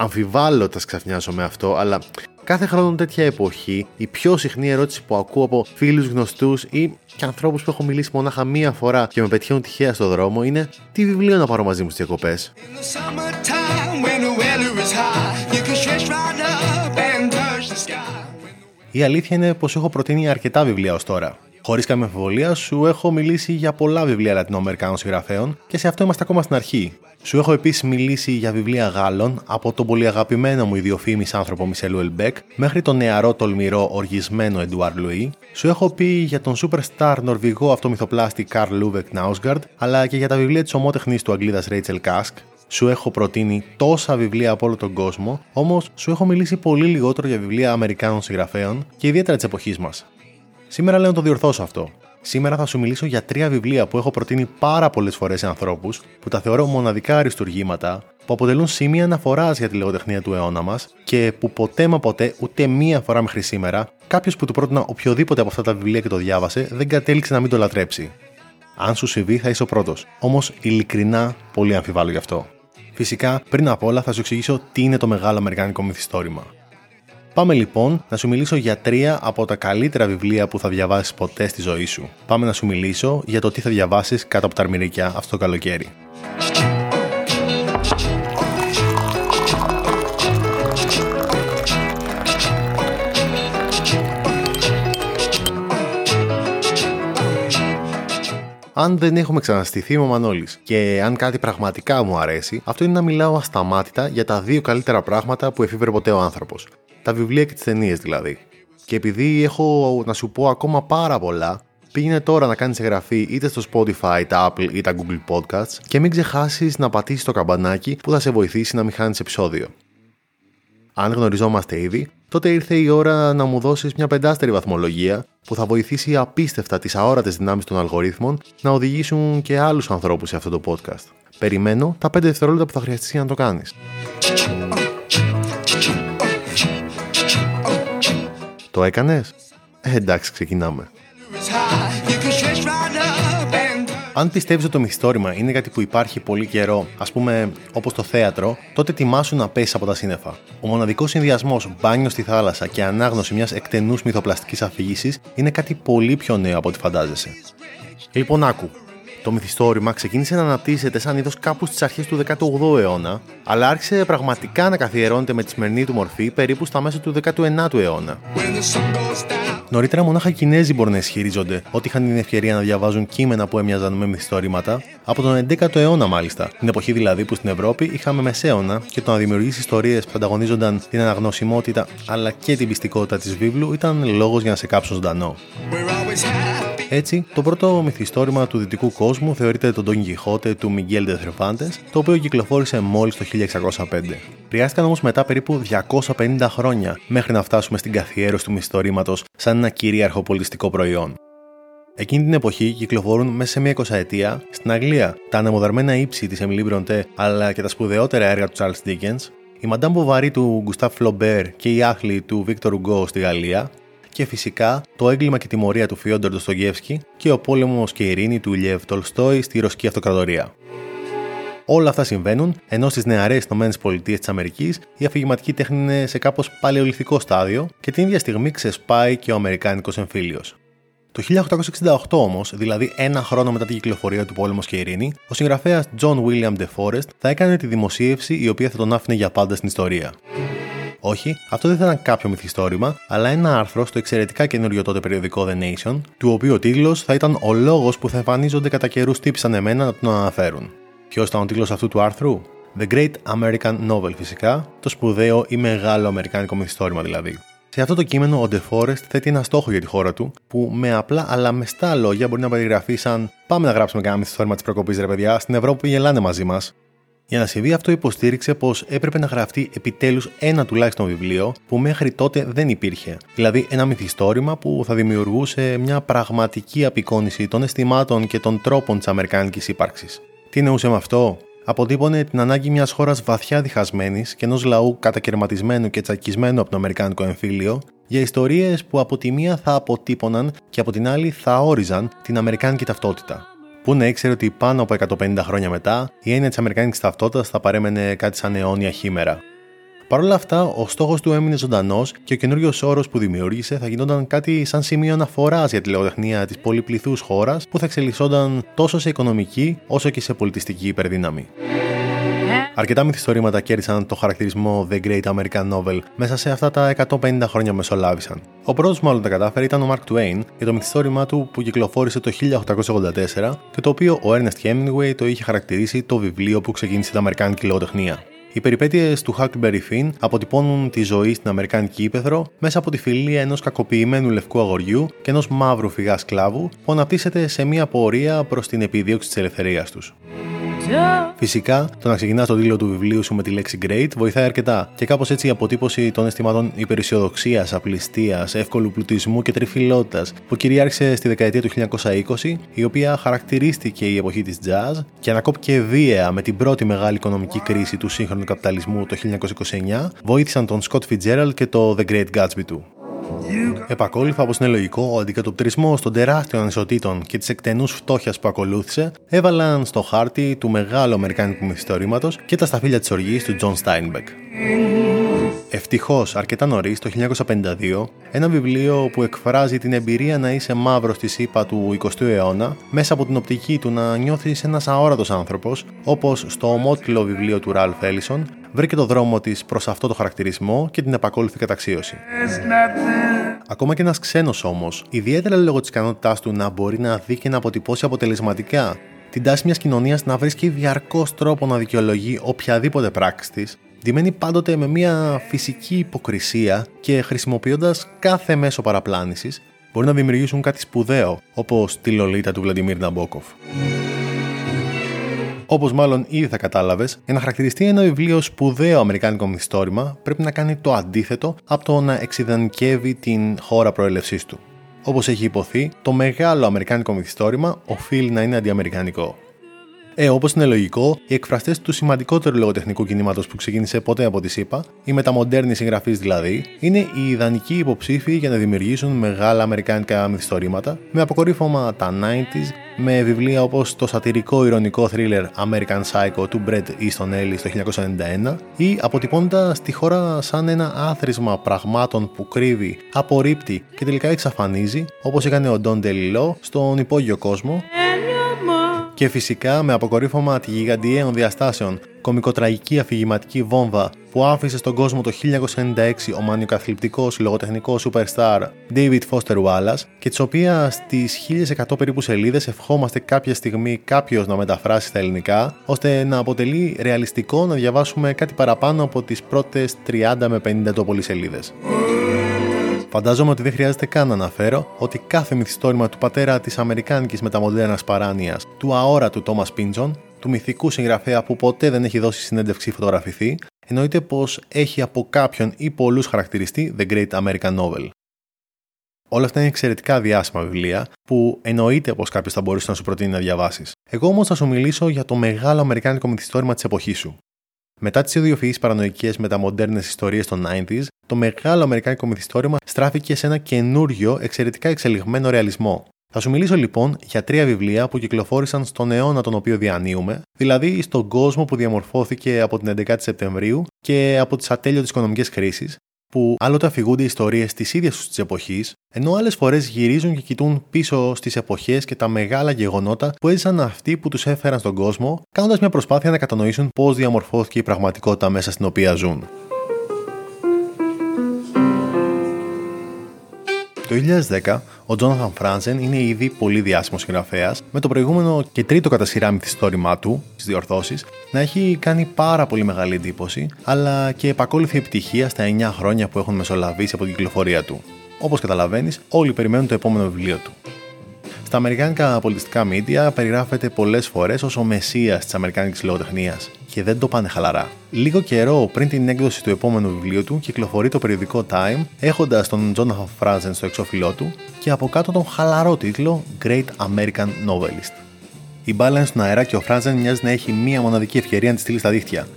αμφιβάλλω ότι θα σκαφνιάσω με αυτό, αλλά κάθε χρόνο τέτοια εποχή η πιο συχνή ερώτηση που ακούω από φίλους γνωστούς ή και ανθρώπους που έχω μιλήσει μονάχα μία φορά και με πετυχαίνουν τυχαία στο δρόμο είναι τι βιβλίο να πάρω μαζί μου στις διακοπές; Η αλήθεια είναι πως έχω προτείνει αρκετά βιβλία ως τώρα. Χωρίς καμία αμφιβολία, σου έχω μιλήσει για πολλά βιβλία Λατινοαμερικάνων συγγραφέων και σε αυτό είμαστε ακόμα στην αρχή. Σου έχω επίσης μιλήσει για βιβλία Γάλλων, από τον πολύ αγαπημένο μου ιδιοφυή μισάνθρωπο Μισέλ Ουελμπέκ μέχρι τον νεαρό τολμηρό οργισμένο Εντουάρ Λουί. Σου έχω πει για τον superstar νορβηγό αυτομυθοπλάστη Καρλ Ούβε Κνάουσγκαρντ, αλλά και για τα βιβλία της ομότεχνης του Αγγλίδας Ρέιτσελ Κάσκ. Σου έχω προτείνει τόσα βιβλία από όλο τον κόσμο, όμως σου έχω μιλήσει πολύ λιγότερο για βιβλία Αμερικάνων συγγραφέων και ιδιαίτερα της εποχής μας. Σήμερα λέω να το διορθώσω αυτό. Σήμερα θα σου μιλήσω για τρία βιβλία που έχω προτείνει πάρα πολλές φορές σε ανθρώπους που τα θεωρώ μοναδικά αριστουργήματα, που αποτελούν σημεία αναφοράς για τη λογοτεχνία του αιώνα μας και που ποτέ μα ποτέ, ούτε μία φορά μέχρι σήμερα, κάποιος που του πρότεινα οποιοδήποτε από αυτά τα βιβλία και το διάβασε δεν κατέληξε να μην το λατρέψει. Αν σου συμβεί, θα είσαι ο πρώτος. Όμως, ειλικρινά, πολύ αμφιβάλλω γι' αυτό. Φυσικά, πριν απ' όλα, θα σου εξηγήσω τι είναι το μεγάλο αμερικάνικο μυθιστόρημα. Πάμε λοιπόν να σου μιλήσω για τρία από τα καλύτερα βιβλία που θα διαβάσεις ποτέ στη ζωή σου. Πάμε να σου μιλήσω για το τι θα διαβάσεις κάτω από τα αρμυρίκια αυτό το καλοκαίρι. αν δεν έχουμε ξαναστηθεί είμαι ο Μανώλης και αν κάτι πραγματικά μου αρέσει, αυτό είναι να μιλάω ασταμάτητα για τα δύο καλύτερα πράγματα που εφήβρε ποτέ ο άνθρωπος τα βιβλία και τις ταινίες δηλαδή. Και επειδή έχω να σου πω ακόμα πάρα πολλά, πήγαινε τώρα να κάνεις εγγραφή είτε στο Spotify, τα Apple ή τα Google Podcasts και μην ξεχάσεις να πατήσεις το καμπανάκι που θα σε βοηθήσει να μην χάνεις επεισόδιο. Αν γνωριζόμαστε ήδη, τότε ήρθε η ώρα να μου δώσεις μια πεντάστερη βαθμολογία που θα βοηθήσει απίστευτα τις αόρατες δυνάμεις των αλγορίθμων να οδηγήσουν και άλλους ανθρώπους σε αυτό το podcast. Περιμένω τα 5 δευτερόλεπτα που θα χρειαστείς για να το κάνεις. Το έκανες; Ε, εντάξει, ξεκινάμε. Αν πιστεύεις ότι το μυθιστόρημα είναι κάτι που υπάρχει πολύ καιρό, ας πούμε όπως το θέατρο, τότε τιμάσου να πέσεις από τα σύννεφα. Ο μοναδικός συνδυασμός μπάνιο στη θάλασσα και ανάγνωση μιας εκτενούς μυθοπλαστικής αφήγησης είναι κάτι πολύ πιο νέο από ό,τι φαντάζεσαι. Λοιπόν, άκου. Το μυθιστόρημα ξεκίνησε να αναπτύσσεται σαν είδος κάπου στις αρχές του 18ου αιώνα, αλλά άρχισε πραγματικά να καθιερώνεται με τη σημερινή του μορφή περίπου στα μέσα του 19ου αιώνα. Νωρίτερα, μονάχα οι Κινέζοι μπορεί να ισχυρίζονται ότι είχαν την ευκαιρία να διαβάζουν κείμενα που έμοιαζαν με μυθιστόρηματα από τον 11ο αιώνα, μάλιστα. Την εποχή δηλαδή που στην Ευρώπη είχαμε μεσαίωνα και το να δημιουργήσει ιστορίες που ανταγωνίζονταν την αναγνωσιμότητα αλλά και την πιστικότητα της βίβλου ήταν λόγος για να σε κάψουν ζωντανό. Έτσι, το πρώτο μυθιστόρημα του δυτικού κόσμου θεωρείται το Don Quixote του Miguel de Cervantes, το οποίο κυκλοφόρησε μόλις το 1605. Χρειάστηκαν όμως μετά περίπου 250 χρόνια μέχρι να φτάσουμε στην καθιέρωση του μυθιστορήματος σαν ένα κυρίαρχο πολιτιστικό προϊόν. Εκείνη την εποχή κυκλοφορούν μέσα σε μια εικοσαετία στην Αγγλία τα ανεμοδαρμένα ύψη της Emily Bronte αλλά και τα σπουδαιότερα έργα του Charles Dickens, η Madame Bovary του Gustave Flaubert και η άθλη του Victor Hugo στη Γαλλία, και φυσικά το έγκλημα και τιμωρία του Φιόντορ Ντοστογεύσκη και ο πόλεμος και η ειρήνη του Λιεύ Τολστόη στη Ρωσική Αυτοκρατορία. Όλα αυτά συμβαίνουν, ενώ στις νεαρές ΗΠΑ της Αμερικής η αφηγηματική τέχνη είναι σε κάπως παλαιολιθικό στάδιο και την ίδια στιγμή ξεσπάει και ο Αμερικάνικος εμφύλιος. Το 1868 όμως, δηλαδή ένα χρόνο μετά την κυκλοφορία του Πόλεμος και Ειρήνη, ο συγγραφέας John William DeForest θα έκανε τη δημοσίευση η οποία θα τον άφηνε για πάντα στην ιστορία. Όχι, αυτό δεν θα ήταν κάποιο μυθιστόρημα, αλλά ένα άρθρο στο εξαιρετικά καινούριο τότε περιοδικό The Nation, του οποίου ο τίτλος θα ήταν ο λόγος που θα εμφανίζονται κατά καιρούς τύποι σαν εμένα να τον αναφέρουν. Ποιος ήταν ο τίτλος αυτού του άρθρου; The Great American Novel φυσικά, το σπουδαίο ή μεγάλο αμερικάνικο μυθιστόρημα δηλαδή. Σε αυτό το κείμενο, ο De Forest θέτει ένα στόχο για τη χώρα του, που με απλά αλλά μεστά λόγια μπορεί να περιγραφεί σαν Πάμε να γράψουμε κανένα μυθιστόρημα της προκοπής, ρε παιδιά, στην Ευρώπη γελάνε μαζί μας. Για να συμβεί αυτό, υποστήριξε πως έπρεπε να γραφτεί επιτέλους ένα τουλάχιστον βιβλίο που μέχρι τότε δεν υπήρχε. Δηλαδή, ένα μυθιστόρημα που θα δημιουργούσε μια πραγματική απεικόνηση των αισθημάτων και των τρόπων της Αμερικάνικης ύπαρξης. Τι εννοούσε με αυτό, αποτύπωνε την ανάγκη μιας χώρας βαθιά διχασμένης και ενός λαού κατακαιρματισμένου και τσακισμένου από το Αμερικάνικο εμφύλιο για ιστορίες που από τη μία θα αποτύπωναν και από την άλλη θα όριζαν την Αμερικάνικη ταυτότητα που να ήξερε ότι πάνω από 150 χρόνια μετά η έννοια της Αμερικάνικης ταυτότητας θα παρέμενε κάτι σαν αιώνια χήμερα. Παρ' όλα αυτά, ο στόχος του έμεινε ζωντανός και ο καινούριο όρος που δημιούργησε θα γινόταν κάτι σαν σημείο αναφοράς για τη λογοτεχνία της πολυπληθούς χώρας που θα εξελισσόταν τόσο σε οικονομική όσο και σε πολιτιστική υπερδύναμη. Αρκετά μυθιστορήματα κέρδισαν το χαρακτηρισμό The Great American Novel μέσα σε αυτά τα 150 χρόνια μεσολάβησαν. Ο πρώτος μάλλον τα κατάφερε ήταν ο Mark Twain για το μυθιστόρημά του που κυκλοφόρησε το 1884 και το οποίο ο Ernest Hemingway το είχε χαρακτηρίσει το βιβλίο που ξεκίνησε την Αμερικάνικη λογοτεχνία. Οι περιπέτειες του Huckleberry Finn αποτυπώνουν τη ζωή στην Αμερικάνικη ύπεθρο μέσα από τη φιλία ενός κακοποιημένου λευκού αγοριού και ενός μαύρου φυγά σκλάβου που αναπτύσσεται σε μια πορεία προς την επιδίωξη της ελευθερίας τους. Φυσικά, το να ξεκινάς τον τίτλο του βιβλίου σου με τη λέξη Great βοηθάει αρκετά και κάπως έτσι η αποτύπωση των αισθημάτων υπεραισιοδοξία, απληστίας, εύκολου πλουτισμού και τριφυλότητα που κυριάρχησε στη δεκαετία του 1920, η οποία χαρακτηρίστηκε η εποχή της jazz και ανακόπηκε βία με την πρώτη μεγάλη οικονομική κρίση του σύγχρονου καπιταλισμού το 1929, βοήθησαν τον Scott Fitzgerald και το The Great Gatsby του. Επακόλουθα, όπως είναι λογικό, ο αντικατοπτρισμός των τεράστιων ανισοτήτων και της εκτενούς φτώχειας που ακολούθησε έβαλαν στο χάρτη του μεγάλου Αμερικάνικου μυθιστορήματος και τα σταφύλια της οργής του Τζον Στάινμπεκ. Ευτυχώς, αρκετά νωρίς, το 1952, ένα βιβλίο που εκφράζει την εμπειρία να είσαι μαύρος στις ΗΠΑ του 20ου αιώνα, μέσα από την οπτική του να νιώθεις ένας αόρατος άνθρωπος, όπως στο ομότιτλο βιβλίο του Ραλφ Έλισον, βρήκε το δρόμο της προς αυτό το χαρακτηρισμό και την επακόλουθη καταξίωση. Ακόμα και ένας ξένος όμως, ιδιαίτερα λόγω της ικανότητάς του να μπορεί να δει και να αποτυπώσει αποτελεσματικά την τάση μιας κοινωνίας να βρίσκει διαρκώς τρόπο να δικαιολογεί οποιαδήποτε πράξη της, ντυμένη πάντοτε με μια φυσική υποκρισία και χρησιμοποιώντας κάθε μέσο παραπλάνησης, μπορεί να δημιουργήσουν κάτι σπουδαίο, όπως τη Λολίτα του Βλαντιμίρ Ναμπόκοφ. Όπως μάλλον ήδη θα κατάλαβες, για να χαρακτηριστεί ένα βιβλίο σπουδαίο αμερικάνικο μυθιστόρημα, πρέπει να κάνει το αντίθετο από το να εξειδανικεύει την χώρα προέλευσής του. Όπως έχει υποθεί, το μεγάλο αμερικάνικο μυθιστόρημα οφείλει να είναι αντιαμερικανικό. Ε, όπως είναι λογικό, οι εκφραστές του σημαντικότερου λογοτεχνικού κινήματος που ξεκίνησε ποτέ από τη ΣΥΠΑ, οι μεταμοντέρνοι συγγραφείς δηλαδή, είναι οι ιδανικοί υποψήφοι για να δημιουργήσουν μεγάλα αμερικάνικα μυθιστορήματα, με αποκορύφωμα τα 90s, με βιβλία όπως το σατυρικό ηρωνικό θρίλερ American Psycho του Brett Easton Ellis το 1991 ή αποτυπώντα τη χώρα σαν ένα άθροισμα πραγμάτων που κρύβει, απορρίπτει και τελικά εξαφανίζει, όπως έκανε ο Don DeLillo στον υπόγειο κόσμο και φυσικά με αποκορύφωμα τη γιγαντιαίων διαστάσεων κομικοτραγική αφηγηματική βόμβα που άφησε στον κόσμο το 1996 ο μανιοκαθλιπτικός λογοτεχνικός superstar David Foster Wallace και της οποίας στις 1100 περίπου σελίδες ευχόμαστε κάποια στιγμή κάποιος να μεταφράσει στα ελληνικά ώστε να αποτελεί ρεαλιστικό να διαβάσουμε κάτι παραπάνω από τις πρώτες 30 με 50 το πολύ σελίδες. Φαντάζομαι ότι δεν χρειάζεται καν να αναφέρω ότι κάθε μυθιστόρημα του πατέρα της Αμερικάνικης μεταμοντέρνας παράνοιας, του αόρατου Τόμας Πίντζον, του μυθικού συγγραφέα που ποτέ δεν έχει δώσει συνέντευξη ή φωτογραφηθεί, εννοείται πως έχει από κάποιον ή πολλούς χαρακτηριστεί The Great American Novel. Όλα αυτά είναι εξαιρετικά διάσημα βιβλία που εννοείται πως κάποιος θα μπορούσε να σου προτείνει να διαβάσεις. Εγώ όμως θα σου μιλήσω για το μεγάλο αμερικάνικο μυθιστόρημα της εποχής σου. Μετά τις ιδιοφυείς παρανοϊκές μεταμοντέρνες ιστορίες των 90s, το μεγάλο αμερικάνικο μυθιστόρημα στράφηκε σε ένα καινούριο, εξαιρετικά εξελιγμένο ρεαλισμό. Θα σου μιλήσω λοιπόν για τρία βιβλία που κυκλοφόρησαν στον αιώνα τον οποίο διανύουμε, δηλαδή στον κόσμο που διαμορφώθηκε από την 11η Σεπτεμβρίου και από τις ατέλειωτες οικονομικές κρίσεις, που άλλοτε αφηγούνται ιστορίες της ίδιας τους της εποχής, ενώ άλλες φορές γυρίζουν και κοιτούν πίσω στις εποχές και τα μεγάλα γεγονότα που έζησαν αυτοί που τους έφεραν στον κόσμο, κάνοντας μια προσπάθεια να κατανοήσουν πώς διαμορφώθηκε η πραγματικότητα μέσα στην οποία ζουν. Το 2010, ο Τζόναθαν Φράνσεν είναι ήδη πολύ διάσημος συγγραφέας, με το προηγούμενο και τρίτο κατά σειρά μυθιστόρημά του, τις διορθώσεις, να έχει κάνει πάρα πολύ μεγάλη εντύπωση, αλλά και επακόλουθη επιτυχία στα 9 χρόνια που έχουν μεσολαβήσει από την κυκλοφορία του. Όπως καταλαβαίνεις, όλοι περιμένουν το επόμενο βιβλίο του. Στα αμερικάνικα πολιτιστικά μίντια περιγράφεται πολλές φορές ως ο μεσία της αμερικάνικης λογοτεχνίας και δεν το πάνε χαλαρά. Λίγο καιρό πριν την έκδοση του επόμενου βιβλίου του, κυκλοφορεί το περιοδικό Time, έχοντας τον Jonathan Franzen στο εξώφυλλό του και από κάτω τον χαλαρό τίτλο Great American Novelist. Η μπάλα είναι στον αέρα και ο Franzen μοιάζει να έχει μία μοναδική ευκαιρία να τη στείλει στα δίχτυα.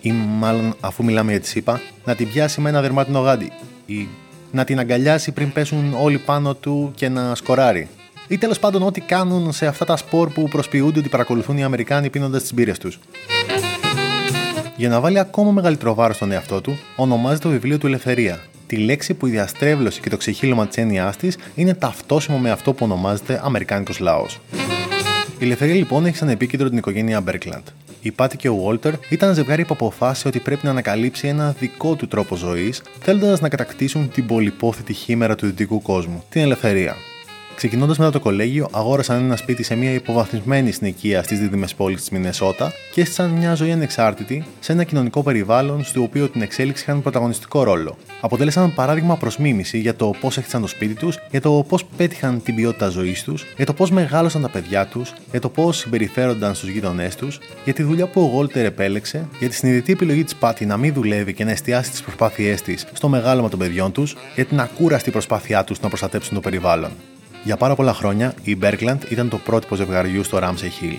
Ή μάλλον, αφού μιλάμε για τη ΣΥΠΑ, να την πιάσει με ένα δερμάτινο γάντι. Ή να την αγκαλιάσει πριν πέσουν όλοι πάνω του και να σκοράρει. Ή τέλος πάντων ό,τι κάνουν σε αυτά τα σπορ που προσποιούνται ότι παρακολουθούν οι Αμερικάνοι πίνοντας τις μπύρες τους. Για να βάλει ακόμα μεγαλύτερο βάρος στον εαυτό του, ονομάζει το βιβλίο του Ελευθερία. Τη λέξη που η διαστρέβλωση και το ξεχύλωμα της έννοιάς της είναι ταυτόσιμο με αυτό που ονομάζεται Αμερικάνικος λαός. Η ελευθερία λοιπόν έχει σαν επίκεντρο την οικογένεια Μπέρκλαντ. Η Πάτη και ο Βόλτερ ήταν ζευγάρι που αποφάσισε ότι πρέπει να ανακαλύψει ένα δικό του τρόπο ζωής, θέλοντας να κατακτήσουν την πολυπόθητη χήμερα του δυτικού κόσμου, την ελευθερία. Ξεκινώντας μετά το κολέγιο, αγόρασαν ένα σπίτι σε μια υποβαθμισμένη συνοικία στις δίδυμες πόλει της Μινεσότα και έστησαν μια ζωή ανεξάρτητη σε ένα κοινωνικό περιβάλλον στο οποίο την εξέλιξη είχαν πρωταγωνιστικό ρόλο. Αποτέλεσαν παράδειγμα προς μίμηση για το πώς έχτισαν το σπίτι τους, για το πώς πέτυχαν την ποιότητα ζωής τους, για το πώς μεγάλωσαν τα παιδιά τους, για το πώς συμπεριφέρονταν στους γείτονέ τους, για τη δουλειά που ο Γόλτερ επέλεξε, για τη συνειδητή επιλογή της Πάτη να μην δουλεύει και να εστιάσει τις προσπάθειές της στο μεγάλωμα των παιδιών τους, για την ακούραστη προσπάθειά τους να προστατέψουν το περιβάλλον. Για πάρα πολλά χρόνια, η Bergland ήταν το πρότυπο ζευγαριού στο Ramsey Hill.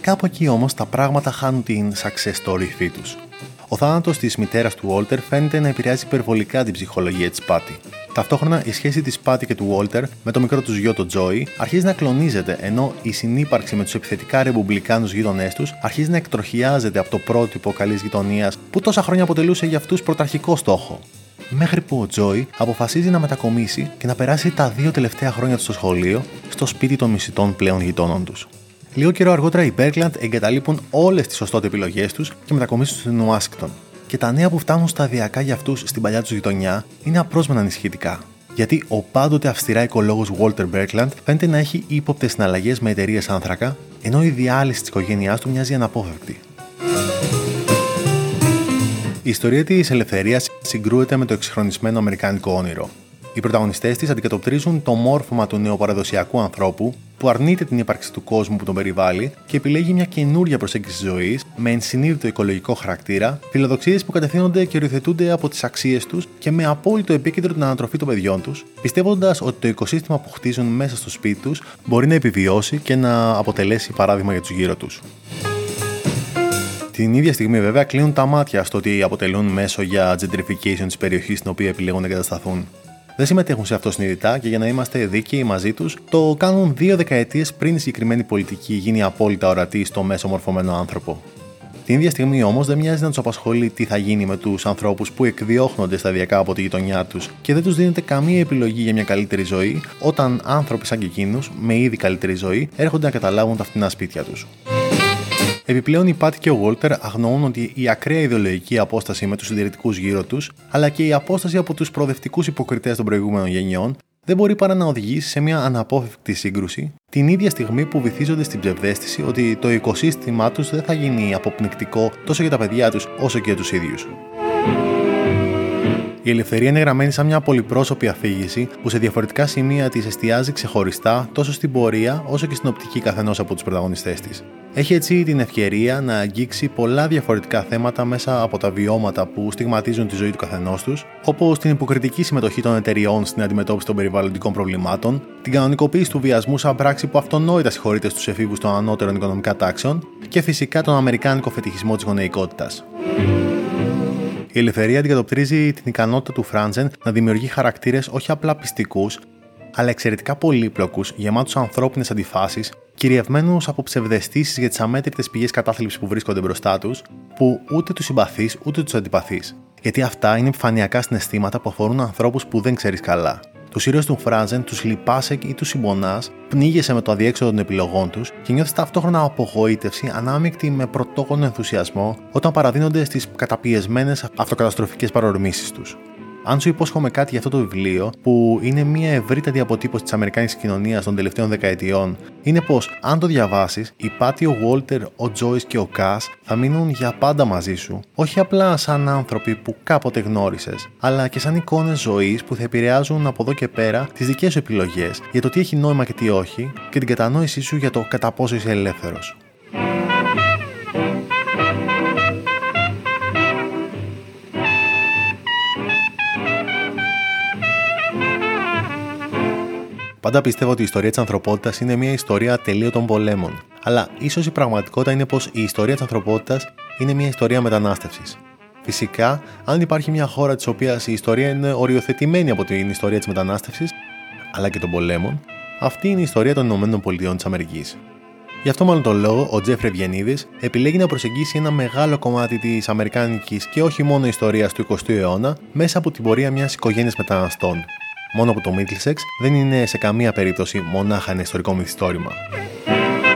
Κάπου εκεί όμως τα πράγματα χάνουν την success story υφή του. Ο θάνατος της μητέρας του Walter φαίνεται να επηρεάζει υπερβολικά την ψυχολογία της Πάτη. Ταυτόχρονα η σχέση της Πάτη και του Walter με το μικρό τους γιο τον Τζόι αρχίζει να κλονίζεται, ενώ η συνύπαρξη με τους επιθετικά ρεπουμπλικάνου γείτονές τους αρχίζει να εκτροχιάζεται από το πρότυπο καλής γειτονίας που τόσα χρόνια αποτελούσε για αυτούς πρωταρχικό στόχο μέχρι που ο Τζόι αποφασίζει να μετακομίσει και να περάσει τα δύο τελευταία χρόνια του στο σχολείο στο σπίτι των μισητών πλέον γειτόνων τους. Λίγο καιρό αργότερα οι Bergland εγκαταλείπουν όλες τις σωστότε επιλογές τους και μετακομίσουν στην Ουάσιγκτον. Και τα νέα που φτάνουν σταδιακά για αυτούς στην παλιά τους γειτονιά είναι απρόσμενα ανησυχητικά. Γιατί ο πάντοτε αυστηρά οικολόγος Walter Bergland φαίνεται να έχει ύποπτες συναλλαγές με εταιρείες άνθρακα, ενώ η διάλυση της οικογένειάς του μοιάζει αναπόφευκτη. Η ιστορία της ελευθερίας συγκρούεται με το εξυγχρονισμένο αμερικάνικο όνειρο. Οι πρωταγωνιστές της αντικατοπτρίζουν το μόρφωμα του νεοπαραδοσιακού ανθρώπου που αρνείται την ύπαρξη του κόσμου που τον περιβάλλει και επιλέγει μια καινούρια προσέγγιση ζωής με ενσυνείδητο οικολογικό χαρακτήρα, φιλοδοξίες που κατευθύνονται και οριοθετούνται από τις αξίες τους και με απόλυτο επίκεντρο την ανατροφή των παιδιών τους, πιστεύοντας ότι το οικοσύστημα που χτίζουν μέσα στο σπίτι τους μπορεί να επιβιώσει και να αποτελέσει παράδειγμα για τους γύρω τους. Την ίδια στιγμή, βέβαια, κλείνουν τα μάτια στο ότι αποτελούν μέσο για gentrification της περιοχής στην οποία επιλέγουν να εγκατασταθούν. Δεν συμμετέχουν σε αυτό συνειδητά και για να είμαστε δίκαιοι μαζί τους, το κάνουν δύο δεκαετίες πριν η συγκεκριμένη πολιτική γίνει απόλυτα ορατή στο μέσο μορφωμένο άνθρωπο. Την ίδια στιγμή όμως δεν μοιάζει να τους απασχολεί τι θα γίνει με τους ανθρώπους που εκδιώχνονται σταδιακά από τη γειτονιά τους και δεν τους δίνεται καμία επιλογή για μια καλύτερη ζωή όταν άνθρωποι σαν και εκείνους, με ήδη καλύτερη ζωή, έρχονται να καταλάβουν τα φτηνά σπίτια τους. Επιπλέον, η Πάτη και ο Βόλτερ αγνοούν ότι η ακραία ιδεολογική απόσταση με τους συντηρητικούς γύρω τους, αλλά και η απόσταση από τους προοδευτικούς υποκριτές των προηγούμενων γενιών, δεν μπορεί παρά να οδηγήσει σε μια αναπόφευκτη σύγκρουση, την ίδια στιγμή που βυθίζονται στην ψευδέστηση ότι το οικοσύστημά τους δεν θα γίνει αποπνικτικό τόσο για τα παιδιά τους όσο και για τους ίδιους. Η ελευθερία είναι γραμμένη σαν μια πολυπρόσωπη αφήγηση που σε διαφορετικά σημεία της εστιάζει ξεχωριστά τόσο στην πορεία όσο και στην οπτική καθενός από τους πρωταγωνιστές της. Έχει έτσι την ευκαιρία να αγγίξει πολλά διαφορετικά θέματα μέσα από τα βιώματα που στιγματίζουν τη ζωή του καθενός τους, όπως την υποκριτική συμμετοχή των εταιριών στην αντιμετώπιση των περιβαλλοντικών προβλημάτων, την κανονικοποίηση του βιασμού σαν πράξη που αυτονόητα συγχωρείται στους εφήβους των ανώτερων οικονομικά τάξεων και φυσικά τον αμερικάνικο φετιχισμό της γονεϊκότητας. Η ελευθερία αντικατοπτρίζει την ικανότητα του Φράντζεν να δημιουργεί χαρακτήρες όχι απλά πιστικούς, αλλά εξαιρετικά πολύπλοκους, γεμάτους ανθρώπινες αντιφάσεις, κυριευμένους από ψευδεστήσεις για τις αμέτρητες πηγές κατάθλιψης που βρίσκονται μπροστά τους, που ούτε τους συμπαθείς ούτε τους αντιπαθείς. Γιατί αυτά είναι επιφανειακά συναισθήματα που αφορούν ανθρώπους που δεν ξέρεις καλά. Τους ήρωες του Φράζεν τους λυπάσαι ή τους συμπονά, πνίγεσαι με το αδιέξοδο των επιλογών τους και νιώθεις ταυτόχρονα απογοήτευση ανάμεικτη με πρωτόγονο ενθουσιασμό όταν παραδίνονται στις καταπιεσμένες αυτοκαταστροφικές παρορμήσεις τους. Αν σου υπόσχομαι κάτι για αυτό το βιβλίο, που είναι μια ευρύτατη αποτύπωση της Αμερικάνικης κοινωνίας των τελευταίων δεκαετιών, είναι πως αν το διαβάσεις, η Πάτη, ο Βόλτερ, ο Τζόις και ο Κάς θα μείνουν για πάντα μαζί σου. Όχι απλά σαν άνθρωποι που κάποτε γνώρισες, αλλά και σαν εικόνες ζωής που θα επηρεάζουν από εδώ και πέρα τις δικές σου επιλογές για το τι έχει νόημα και τι όχι, και την κατανόησή σου για το κατά πόσο είσαι ελεύθερος. Πάντα πιστεύω ότι η ιστορία της ανθρωπότητας είναι μια ιστορία ατελείωτων πολέμων. Αλλά ίσως η πραγματικότητα είναι πως η ιστορία της ανθρωπότητας είναι μια ιστορία μετανάστευσης. Φυσικά, αν υπάρχει μια χώρα της οποίας η ιστορία είναι οριοθετημένη από την ιστορία της μετανάστευσης, αλλά και των πολέμων, αυτή είναι η ιστορία των ΗΠΑ. Γι' αυτό μάλλον τον λόγο ο Τζέφρε Βιενίδη επιλέγει να προσεγγίσει ένα μεγάλο κομμάτι της Αμερικάνικη και όχι μόνο ιστορίας του 20ου αιώνα μέσα από την πορεία μιας οικογένειας μεταναστών. Μόνο που το Middlesex δεν είναι σε καμία περίπτωση μονάχα ένα ιστορικό μυθιστόρημα.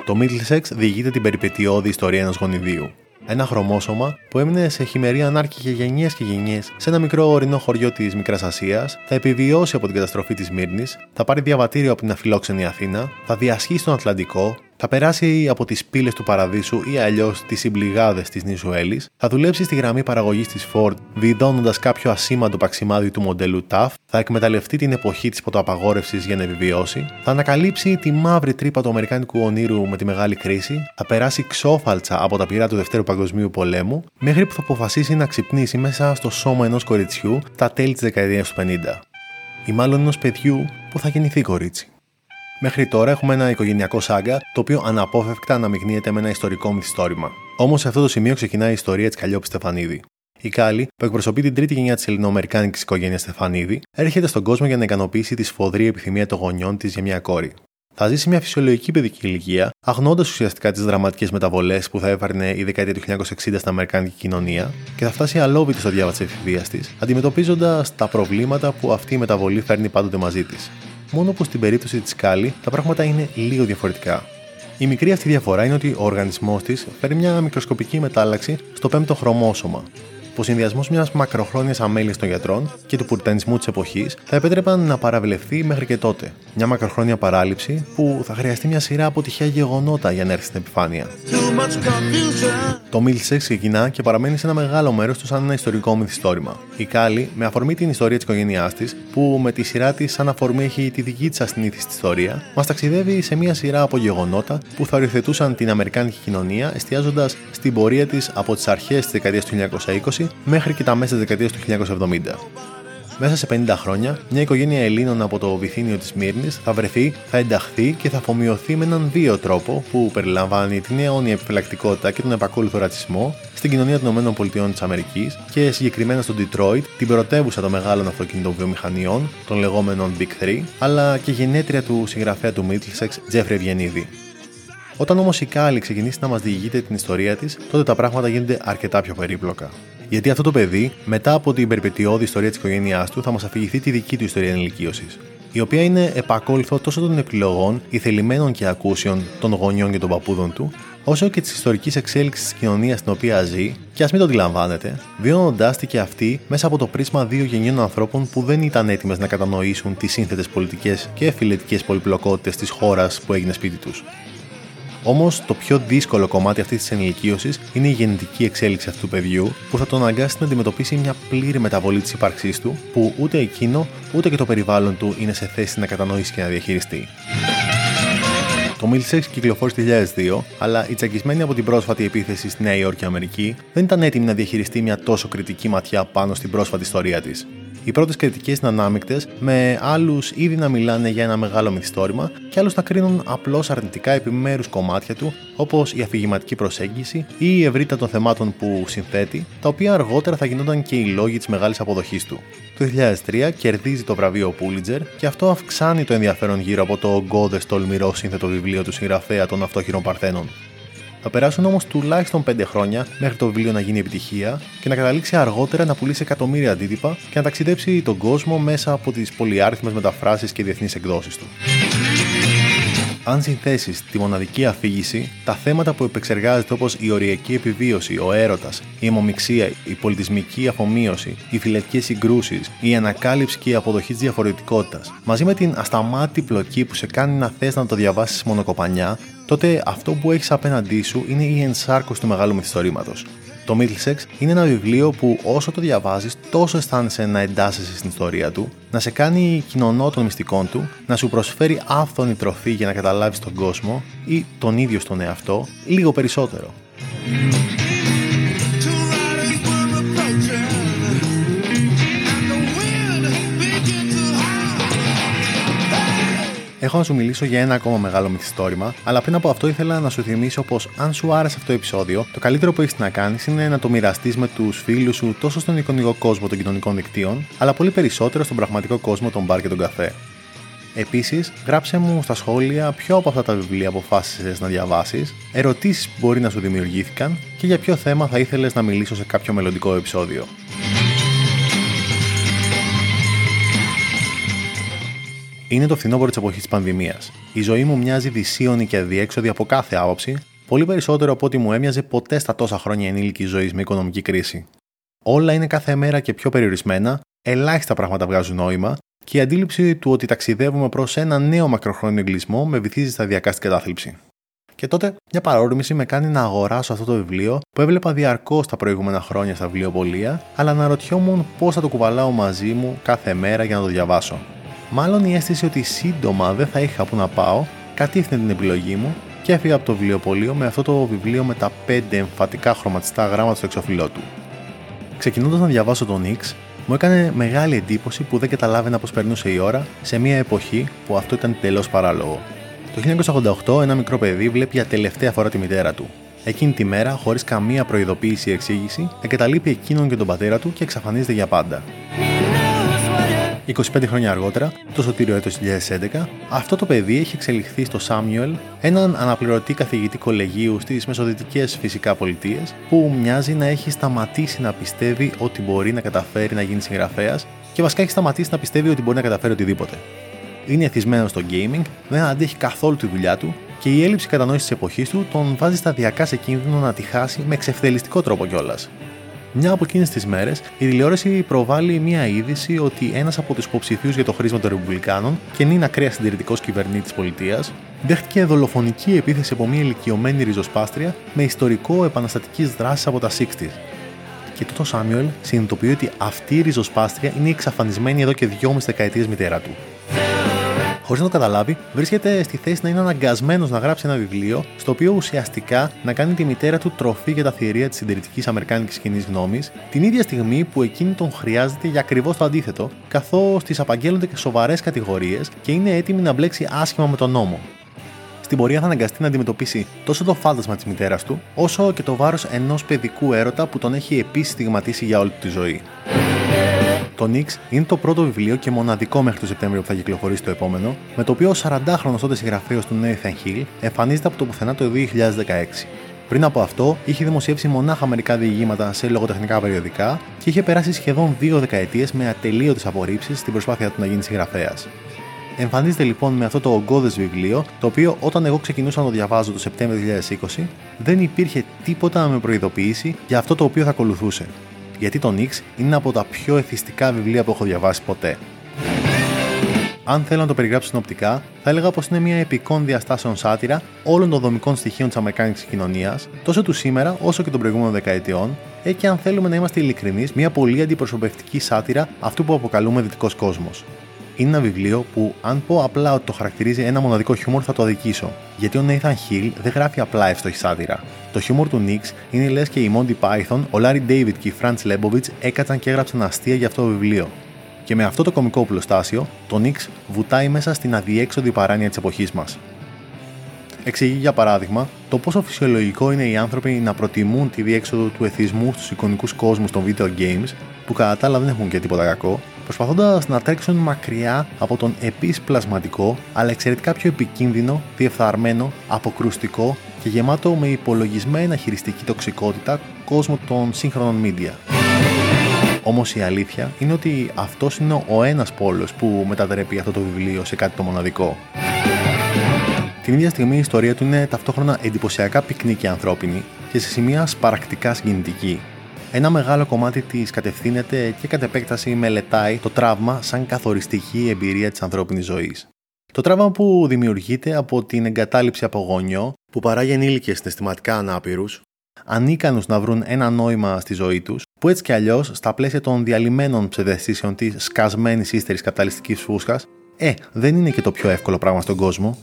Το Middlesex διηγείται την περιπετειώδη ιστορία ενός γονιδίου. Ένα χρωμόσωμα που έμεινε σε χειμερή ανάρκη για γενιές και γενιές σε ένα μικρό ορεινό χωριό της Μικράς Ασίας, θα επιβιώσει από την καταστροφή της Μύρνης, θα πάρει διαβατήριο από την αφιλόξενη Αθήνα, θα διασχίσει τον Ατλαντικό, θα περάσει από τις πύλες του Παραδείσου ή αλλιώς τις συμπληγάδες της νήσου Έλλης, θα δουλέψει στη γραμμή παραγωγής της Ford, βιδώνοντας κάποιο ασήμαντο παξιμάδι του μοντέλου TAF, θα εκμεταλλευτεί την εποχή της ποτοαπαγόρευσης για να επιβιώσει, θα ανακαλύψει τη μαύρη τρύπα του Αμερικάνικου ονείρου με τη μεγάλη κρίση, θα περάσει ξόφαλτσα από τα πυρά του Δευτέρου Παγκοσμίου Πολέμου, μέχρι που θα αποφασίσει να ξυπνήσει μέσα στο σώμα ενός κοριτσιού τα τέλη της δεκαετίας του 50. Ή μάλλον ενός παιδιού που θα γεννηθεί κορίτσι. Μέχρι τώρα έχουμε ένα οικογενειακό σάγκα το οποίο αναπόφευκτα αναμειγνύεται με ένα ιστορικό μυθιστόρημα. Όμως σε αυτό το σημείο ξεκινάει η ιστορία της Καλλιόπης Στεφανίδη. Η Κάλλη, που εκπροσωπεί την τρίτη γενιά της ελληνοαμερικάνικης οικογένειας Στεφανίδη, έρχεται στον κόσμο για να ικανοποιήσει τη σφοδρή επιθυμία των γονιών της για μια κόρη. Θα ζήσει μια φυσιολογική παιδική ηλικία, αγνώντας ουσιαστικά τις δραματικές μεταβολές που θα έφερνε η δεκαετία του 1960 στην Αμερικάνικη κοινωνία και θα φτάσει αλόβητη στο διάβα της εφηβείας της, αντιμετωπίζοντας τα προβλήματα που αυτή η μεταβολή φέρνει πάντοτε μαζί της μόνο που στην περίπτωση της Κάλλη τα πράγματα είναι λίγο διαφορετικά. Η μικρή αυτή διαφορά είναι ότι ο οργανισμός της φέρει μια μικροσκοπική μετάλλαξη στο πέμπτο χρωμόσωμα, που ο συνδυασμός μιας μακροχρόνιας αμέλειας των γιατρών και του πουρτανισμού της εποχής θα επέτρεπαν να παραβλεφθεί μέχρι και τότε. Μια μακροχρόνια παράληψη που θα χρειαστεί μια σειρά από τυχαία γεγονότα για να έρθει στην επιφάνεια. Το Milsex ξεκινά και παραμένει σε ένα μεγάλο μέρος του σαν ένα ιστορικό μυθιστόρημα. Η Κάλλη, με αφορμή την ιστορία της οικογένειάς της, που με τη σειρά της σαν αφορμή έχει τη δική της ασυνήθιστη ιστορία, μας ταξιδεύει σε μια σειρά από γεγονότα που θα οριοθετούσαν την Αμερικάνικη κοινωνία, εστιάζοντας στην πορεία της από τις αρχές της δεκαετίας του 1920 μέχρι και τα μέσα της δεκαετίας του 1970. Μέσα σε 50 χρόνια, μια οικογένεια Ελλήνων από το βυθύνιο της Μύρνης θα βρεθεί, θα ενταχθεί και θα αφομοιωθεί με έναν βίο τρόπο που περιλαμβάνει την αιώνια επιφυλακτικότητα και τον επακόλουθο ρατσισμό στην κοινωνία των ΗΠΑ και συγκεκριμένα στο Detroit, την πρωτεύουσα των μεγάλων αυτοκινητοβιομηχανιών, των λεγόμενων Big 3, αλλά και γενέτρια του συγγραφέα του Middlesex, Jeffrey Βιενίδη. Όταν όμως η Κάλλη ξεκινήσει να μας διηγείται την ιστορία της, τότε τα πράγματα γίνονται αρκετά πιο περίπλοκα. Γιατί αυτό το παιδί, μετά από την περιπετειώδη ιστορία της οικογένειάς του, θα μας αφηγηθεί τη δική του ιστορία ενηλικίωσης. Η οποία είναι επακόλουθο τόσο των επιλογών, ηθελημένων και ακούσεων των γονιών και των παππούδων του, όσο και της ιστορικής εξέλιξης της κοινωνίας στην οποία ζει, και ας μην το αντιλαμβάνεται, βιώνοντάς τη και αυτή μέσα από το πρίσμα δύο γενιών ανθρώπων που δεν ήταν έτοιμες να κατανοήσουν τις σύνθετες πολιτικές και φιλετικές πολυπλοκότητες της χώρας που έγινε σπίτι τους. Όμως το πιο δύσκολο κομμάτι αυτής της ενηλικίωσης είναι η γενετική εξέλιξη αυτού του παιδιού που θα τον αναγκάσει να αντιμετωπίσει μια πλήρη μεταβολή της ύπαρξής του που ούτε εκείνο ούτε και το περιβάλλον του είναι σε θέση να κατανοήσει και να διαχειριστεί. Το Milsex κυκλοφόρησε το 2002, αλλά η τσακισμένη από την πρόσφατη επίθεση στη Νέα Υόρκη Αμερική δεν ήταν έτοιμη να διαχειριστεί μια τόσο κριτική ματιά πάνω στην πρόσφατη ιστορία της. Οι πρώτες κριτικές είναι ανάμεικτες, με άλλους ήδη να μιλάνε για ένα μεγάλο μυθιστόρημα και άλλους να κρίνουν απλώς αρνητικά επιμέρους κομμάτια του, όπως η αφηγηματική προσέγγιση ή η ευρύτητα των θεμάτων που συνθέτει, τα οποία αργότερα θα γινόταν και οι λόγοι της μεγάλης αποδοχής του. Το 2003 κερδίζει το βραβείο Pulitzer και αυτό αυξάνει το ενδιαφέρον γύρω από το ογκώδε τολμηρό σύνθετο βιβλίο του συγγραφέα των Αυτόχειρων Παρθένων. Θα περάσουν όμως τουλάχιστον 5 χρόνια μέχρι το βιβλίο να γίνει επιτυχία και να καταλήξει αργότερα να πουλήσει εκατομμύρια αντίτυπα και να ταξιδέψει τον κόσμο μέσα από τις πολυάριθμες μεταφράσεις και διεθνείς εκδόσεις του. Αν συνθέσεις τη μοναδική αφήγηση, τα θέματα που επεξεργάζεται όπως η οριακή επιβίωση, ο έρωτας, η αιμομηξία, η πολιτισμική αφομοίωση, οι φυλετικέ συγκρούσεις, η ανακάλυψη και η αποδοχή της διαφορετικότητας, μαζί με την ασταμάτη πλοκή που σε κάνει να θες να το διαβάσεις μονοκοπανιά, τότε αυτό που έχεις απέναντί σου είναι η ενσάρκωση του μεγάλου μυθιστορήματος. Το Middlesex είναι ένα βιβλίο που όσο το διαβάζεις, τόσο αισθάνεσαι να εντάσσεσαι στην ιστορία του, να σε κάνει κοινωνό των μυστικών του, να σου προσφέρει άφθονη τροφή για να καταλάβεις τον κόσμο ή τον ίδιο στον εαυτό λίγο περισσότερο. Έχω να σου μιλήσω για ένα ακόμα μεγάλο μυθιστόρημα, αλλά πριν από αυτό ήθελα να σου θυμίσω πως αν σου άρεσε αυτό το επεισόδιο, το καλύτερο που έχεις να κάνεις είναι να το μοιραστείς με τους φίλους σου τόσο στον εικονικό κόσμο των κοινωνικών δικτύων, αλλά πολύ περισσότερο στον πραγματικό κόσμο των μπαρ και τον καφέ. Επίσης, γράψε μου στα σχόλια ποιο από αυτά τα βιβλία αποφάσισες να διαβάσεις, ερωτήσεις που μπορεί να σου δημιουργήθηκαν και για ποιο θέμα θα ήθελες να μιλήσω σε κάποιο μελλοντικό επεισόδιο. Είναι το φθινόπωρο της εποχής της πανδημίας. Η ζωή μου μοιάζει δυσίωνη και αδιέξοδη από κάθε άποψη, πολύ περισσότερο από ό,τι μου έμοιαζε ποτέ στα τόσα χρόνια ενήλικη ζωής με οικονομική κρίση. Όλα είναι κάθε μέρα και πιο περιορισμένα, ελάχιστα πράγματα βγάζουν νόημα και η αντίληψη του ότι ταξιδεύουμε προς ένα νέο μακροχρόνιο εγκλισμό με βυθίζει σταδιακά στην κατάθλιψη. Και τότε μια παρόρμηση με κάνει να αγοράσω αυτό το βιβλίο που έβλεπα διαρκώς τα προηγούμενα χρόνια στα βιβλιοπολία, αλλά αναρωτιόμουν πώς θα το κουβαλάω μαζί μου κάθε μέρα για να το διαβάσω. Μάλλον η αίσθηση ότι σύντομα δεν θα είχα που να πάω κατήφθηνε την επιλογή μου και έφυγα από το βιβλιοπωλείο με αυτό το βιβλίο με τα πέντε εμφατικά χρωματιστά γράμματα στο εξωφυλλό του. Ξεκινώντας να διαβάσω τον Νίξ, μου έκανε μεγάλη εντύπωση που δεν καταλάβαινα πώς περνούσε η ώρα σε μια εποχή που αυτό ήταν τελώς παράλογο. Το 1988, ένα μικρό παιδί βλέπει για τελευταία φορά τη μητέρα του. Εκείνη τη μέρα, χωρίς καμία προειδοποίηση ή εξήγηση, εγκαταλείπει εκείνον και τον πατέρα του και εξαφανίζεται για πάντα. 25 χρόνια αργότερα, το σωτήριο έτος 2011, αυτό το παιδί έχει εξελιχθεί στο Σάμιουελ, έναν αναπληρωτή καθηγητή κολεγίου στις μεσοδυτικές φυσικά πολιτείες, που μοιάζει να έχει σταματήσει να πιστεύει ότι μπορεί να καταφέρει να γίνει συγγραφέας και βασικά έχει σταματήσει να πιστεύει ότι μπορεί να καταφέρει οτιδήποτε. Είναι εθισμένος στο gaming, δεν αντέχει καθόλου τη δουλειά του και η έλλειψη κατανόησης της εποχής του τον βάζει σταδιακά σε κίνδυνο να τη χάσει με εξευθελιστικό τρόπο κιόλας. Μια από εκείνες τις μέρες, η τηλεόραση προβάλλει μια είδηση ότι ένας από τους υποψηφίους για το χρήσμα των Ρεπουμπλικάνων και νυν ακραία συντηρητικός κυβερνήτη πολιτείας δέχτηκε δολοφονική επίθεση από μια ηλικιωμένη ριζοσπάστρια με ιστορικό επαναστατικής δράσης από τα 60 και τότε ο Σάμιουελ συνειδητοποιεί ότι αυτή η ριζοσπάστρια είναι εξαφανισμένη εδώ και δυόμιση δεκαετίες μητέρα του χωρίς να το καταλάβει, βρίσκεται στη θέση να είναι αναγκασμένος να γράψει ένα βιβλίο, στο οποίο ουσιαστικά να κάνει τη μητέρα του τροφή για τα θηρία της συντηρητικής Αμερικάνικης κοινής γνώμης, την ίδια στιγμή που εκείνη τον χρειάζεται για ακριβώς το αντίθετο, καθώς της απαγγέλλονται και σοβαρές κατηγορίες και είναι έτοιμη να μπλέξει άσχημα με τον νόμο. Στην πορεία θα αναγκαστεί να αντιμετωπίσει τόσο το φάντασμα της μητέρας του, όσο και το βάρος ενός παιδικού έρωτα που τον έχει επίσης στιγματίσει για όλη τη ζωή. Το Νίξ είναι το πρώτο βιβλίο και μοναδικό μέχρι το Σεπτέμβριο που θα κυκλοφορήσει το επόμενο, με το οποίο ο 40χρονο τότε συγγραφέας του Nathan Hill εμφανίζεται από το πουθενά το 2016. Πριν από αυτό, είχε δημοσιεύσει μονάχα μερικά διηγήματα σε λογοτεχνικά περιοδικά και είχε περάσει σχεδόν δύο δεκαετίες με ατελείωτες απορρίψεις στην προσπάθεια του να γίνει συγγραφέας. Εμφανίζεται λοιπόν με αυτό το ογκώδες βιβλίο, το οποίο όταν εγώ ξεκινούσα να το διαβάζω το Σεπτέμβριο 2020, δεν υπήρχε τίποτα να με προειδοποιήσει για αυτό το οποίο θα ακολουθούσε γιατί το Νίξ είναι από τα πιο εθιστικά βιβλία που έχω διαβάσει ποτέ. Αν θέλω να το περιγράψω συνοπτικά, θα έλεγα πως είναι μια επικών διαστάσεων σάτυρα όλων των δομικών στοιχείων της Αμερικάνικης κοινωνίας, τόσο του σήμερα όσο και των προηγούμενων δεκαετιών, ε, και αν θέλουμε να είμαστε ειλικρινείς, μια πολύ αντιπροσωπευτική σάτυρα αυτού που αποκαλούμε δυτικός κόσμος είναι ένα βιβλίο που, αν πω απλά ότι το χαρακτηρίζει ένα μοναδικό χιούμορ, θα το αδικήσω. Γιατί ο Nathan Hill δεν γράφει απλά εύστοχη σάτυρα. Το χιούμορ του Νίξ είναι λες και η Monty Python, ο Larry David και η Franz Lebowitz έκατσαν και έγραψαν αστεία για αυτό το βιβλίο. Και με αυτό το κομικό πλωστάσιο, το Νίξ βουτάει μέσα στην αδιέξοδη παράνοια της εποχής μας. Εξηγεί για παράδειγμα το πόσο φυσιολογικό είναι οι άνθρωποι να προτιμούν τη διέξοδο του εθισμού στους εικονικούς κόσμους των video games, που κατά τα άλλα δεν έχουν και τίποτα κακό, προσπαθώντας να τρέξουν μακριά από τον επίση πλασματικό, αλλά εξαιρετικά πιο επικίνδυνο, διεφθαρμένο, αποκρουστικό και γεμάτο με υπολογισμένη χειριστική τοξικότητα κόσμο των σύγχρονων media. Όμως η αλήθεια είναι ότι αυτός είναι ο ένας πόλος που μετατρέπει αυτό το βιβλίο σε κάτι το μοναδικό. Την ίδια στιγμή η ιστορία του είναι ταυτόχρονα εντυπωσιακά πυκνή και ανθρώπινη και σε σημεία σπαρακτικά συγκινητική. Ένα μεγάλο κομμάτι της κατευθύνεται και κατ' επέκταση μελετάει το τραύμα σαν καθοριστική εμπειρία της ανθρώπινης ζωής. Το τραύμα που δημιουργείται από την εγκατάλειψη από γονιό που παράγει ενήλικες συναισθηματικά ανάπηρους, ανίκανους να βρουν ένα νόημα στη ζωή τους, που έτσι κι αλλιώς στα πλαίσια των διαλυμένων ψευδεστήσεων της σκασμένης ύστερης καπιταλιστικής φούσκας, ε, δεν είναι και το πιο εύκολο πράγμα στον κόσμο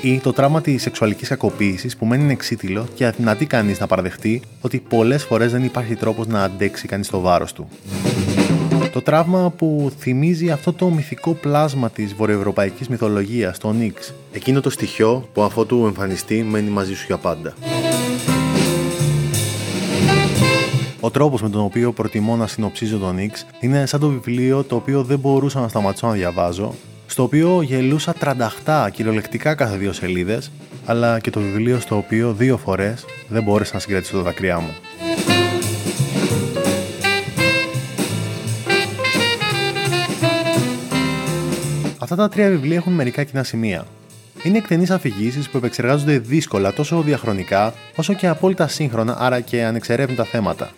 ή το τραύμα της σεξουαλικής κακοποίησης που μένει εξίτηλο και αδυνατεί κανείς να παραδεχτεί ότι πολλές φορές δεν υπάρχει τρόπος να αντέξει κανείς το βάρος του. Το τραύμα που θυμίζει αυτό το μυθικό πλάσμα της βορειοευρωπαϊκής μυθολογίας, το Νίξ. Εκείνο το στοιχείο που αφού του εμφανιστεί μένει μαζί σου για πάντα. Ο τρόπος με τον οποίο προτιμώ να συνοψίζω τον Νίξ είναι σαν το βιβλίο το οποίο δεν μπορούσα να σταματήσω να διαβάζω στο οποίο γελούσα τρανταχτά κυριολεκτικά κάθε δύο σελίδες, αλλά και το βιβλίο στο οποίο δύο φορές δεν μπόρεσα να συγκρατήσω τα δακρυά μου. Αυτά τα τρία βιβλία έχουν μερικά κοινά σημεία. Είναι εκτενείς αφηγήσεις που επεξεργάζονται δύσκολα τόσο διαχρονικά όσο και απόλυτα σύγχρονα, άρα και ανεξερεύνητα θέματα.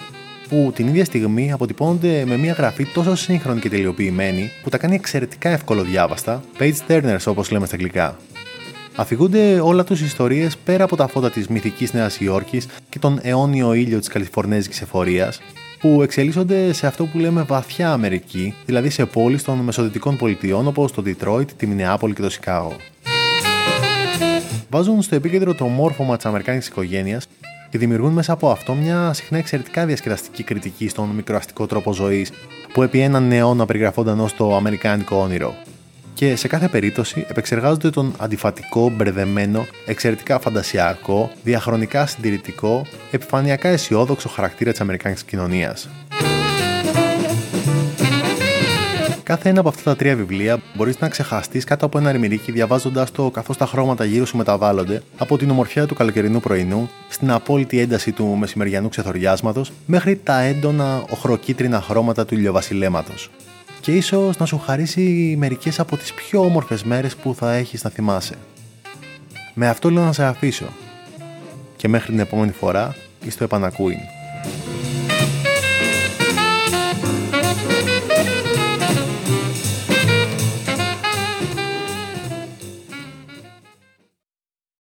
Που την ίδια στιγμή αποτυπώνονται με μια γραφή τόσο σύγχρονη και τελειοποιημένη που τα κάνει εξαιρετικά εύκολο διάβαστα, page turners όπως λέμε στα αγγλικά. Αφηγούνται όλα τους ιστορίες πέρα από τα φώτα της μυθικής Νέας Υόρκης και τον αιώνιο ήλιο της Καλιφορνέζικης εφορίας, που εξελίσσονται σε αυτό που λέμε βαθιά Αμερική, δηλαδή σε πόλεις των μεσοδυτικών πολιτιών όπως το Detroit, τη Μινεάπολη και το Σικάγο. Βάζουν στο επίκεντρο το μόρφωμα της Αμερικάνικης οικογένειας και δημιουργούν μέσα από αυτό μια συχνά εξαιρετικά διασκεδαστική κριτική στον μικροαστικό τρόπο ζωής που επί έναν αιώνα περιγραφόνταν ως το Αμερικάνικο όνειρο και σε κάθε περίπτωση επεξεργάζονται τον αντιφατικό, μπερδεμένο, εξαιρετικά φαντασιακό, διαχρονικά συντηρητικό, επιφανειακά αισιόδοξο χαρακτήρα της Αμερικάνικης κοινωνίας. Κάθε ένα από αυτά τα τρία βιβλία μπορείς να ξεχαστείς κάτω από ένα ερμηνίκι διαβάζοντας το καθώς τα χρώματα γύρω σου μεταβάλλονται από την ομορφιά του καλοκαιρινού πρωινού στην απόλυτη ένταση του μεσημεριανού ξεθοριάσματος μέχρι τα έντονα οχροκίτρινα χρώματα του ηλιοβασιλέματος και ίσως να σου χαρίσει μερικές από τις πιο όμορφες μέρες που θα έχεις να θυμάσαι. Με αυτό λέω να σε αφήσω και μέχρι την επόμενη φορά ή στο επανακούιν.